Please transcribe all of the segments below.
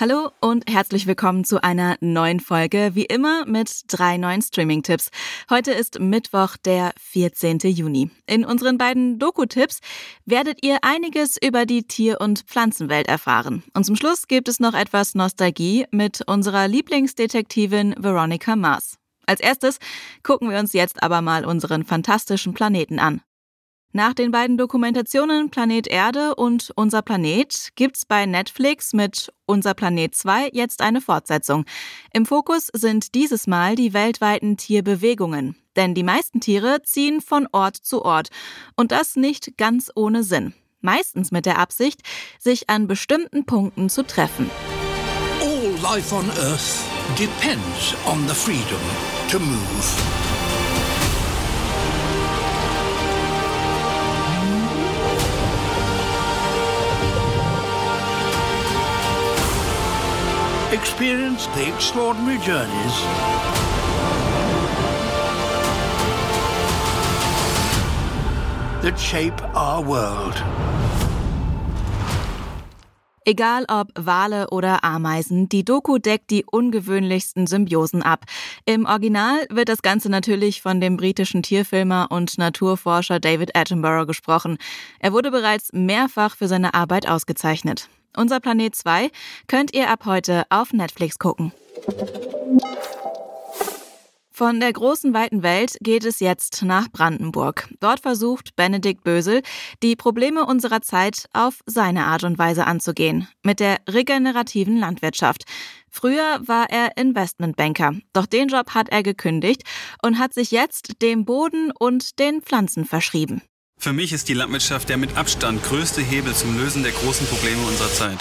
Hallo und herzlich willkommen zu einer neuen Folge, wie immer mit drei neuen Streaming-Tipps. Heute ist Mittwoch, der 14. Juni. In unseren beiden Doku-Tipps werdet ihr einiges über die Tier- und Pflanzenwelt erfahren. Und zum Schluss gibt es noch etwas Nostalgie mit unserer Lieblingsdetektivin Veronica Mars. Als erstes gucken wir uns jetzt aber mal unseren fantastischen Planeten an. Nach den beiden Dokumentationen Planet Erde und Unser Planet gibt's bei Netflix mit Unser Planet 2 jetzt eine Fortsetzung. Im Fokus sind dieses Mal die weltweiten Tierbewegungen. Denn die meisten Tiere ziehen von Ort zu Ort. Und das nicht ganz ohne Sinn. Meistens mit der Absicht, sich an bestimmten Punkten zu treffen. All life on Earth depends on the freedom to move. Experience the extraordinary journeys that shape our world. Egal ob Wale oder Ameisen, die Doku deckt die ungewöhnlichsten Symbiosen ab. Im Original wird das Ganze natürlich von dem britischen Tierfilmer und Naturforscher David Attenborough gesprochen. Er wurde bereits mehrfach für seine Arbeit ausgezeichnet. Unser Planet 2 könnt ihr ab heute auf Netflix gucken. Von der großen weiten Welt geht es jetzt nach Brandenburg. Dort versucht Benedikt Bösel, die Probleme unserer Zeit auf seine Art und Weise anzugehen, mit der regenerativen Landwirtschaft. Früher war er Investmentbanker, doch den Job hat er gekündigt und hat sich jetzt dem Boden und den Pflanzen verschrieben. Für mich ist die Landwirtschaft der mit Abstand größte Hebel zum Lösen der großen Probleme unserer Zeit.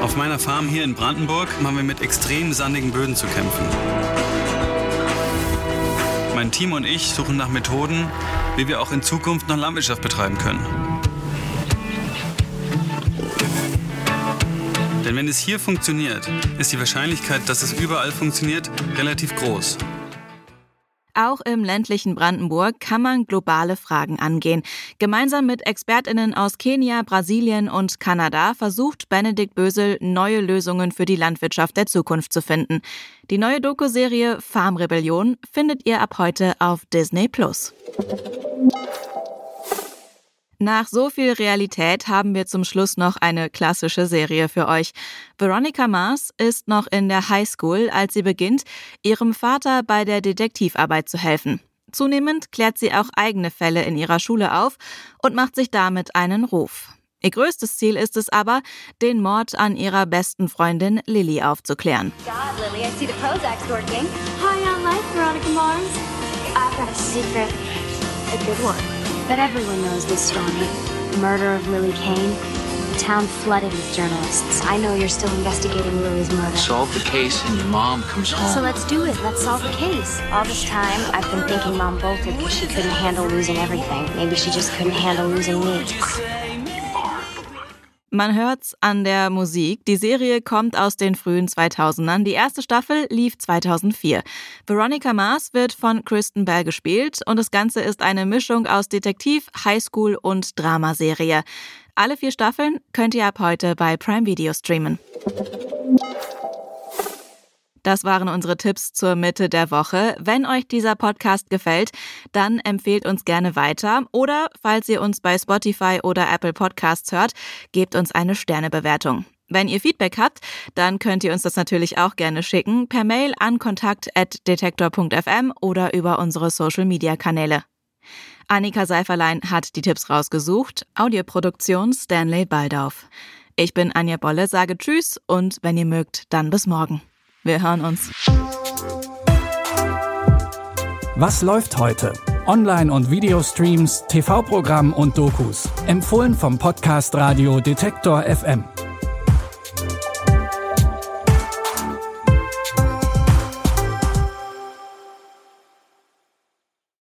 Auf meiner Farm hier in Brandenburg haben wir mit extrem sandigen Böden zu kämpfen. Mein Team und ich suchen nach Methoden, wie wir auch in Zukunft noch Landwirtschaft betreiben können. Denn wenn es hier funktioniert, ist die Wahrscheinlichkeit, dass es überall funktioniert, relativ groß. Auch im ländlichen Brandenburg kann man globale Fragen angehen. Gemeinsam mit Expertinnen aus Kenia, Brasilien und Kanada versucht Benedikt Bösel, neue Lösungen für die Landwirtschaft der Zukunft zu finden. Die neue Doku-Serie Farmrebellion findet ihr ab heute auf Disney Plus. Nach so viel Realität haben wir zum Schluss noch eine klassische Serie für euch. Veronica Mars ist noch in der Highschool, als sie beginnt, ihrem Vater bei der Detektivarbeit zu helfen. Zunehmend klärt sie auch eigene Fälle in ihrer Schule auf und macht sich damit einen Ruf. Ihr größtes Ziel ist es aber, den Mord an ihrer besten Freundin Lily aufzuklären. God, Lily, I see the Prozac's working. High on Veronica Mars. I've got a secret. A good one. But everyone knows this story. The Murder of Lily Kane. The town flooded with journalists. I know you're still investigating Lily's murder. Solve the case and your mom comes home. So let's do it. Let's solve the case. All this time, I've been thinking mom bolted because she couldn't handle losing everything. Maybe she just couldn't handle losing me. Man hört's an der Musik. Die Serie kommt aus den frühen 2000ern. Die erste Staffel lief 2004. Veronica Mars wird von Kristen Bell gespielt und das Ganze ist eine Mischung aus Detektiv, Highschool und Dramaserie. Alle vier Staffeln könnt ihr ab heute bei Prime Video streamen. Das waren unsere Tipps zur Mitte der Woche. Wenn euch dieser Podcast gefällt, dann empfehlt uns gerne weiter oder falls ihr uns bei Spotify oder Apple Podcasts hört, gebt uns eine Sternebewertung. Wenn ihr Feedback habt, dann könnt ihr uns das natürlich auch gerne schicken per Mail an kontakt@detektor.fm oder über unsere Social Media Kanäle. Annika Seiferlein hat die Tipps rausgesucht. Audioproduktion Stanley Baldauf. Ich bin Anja Bolle, sage Tschüss und wenn ihr mögt, dann bis morgen. Wir hören uns. Was läuft heute? Online- und Videostreams, TV-Programm und Dokus. Empfohlen vom Podcast Radio Detektor FM.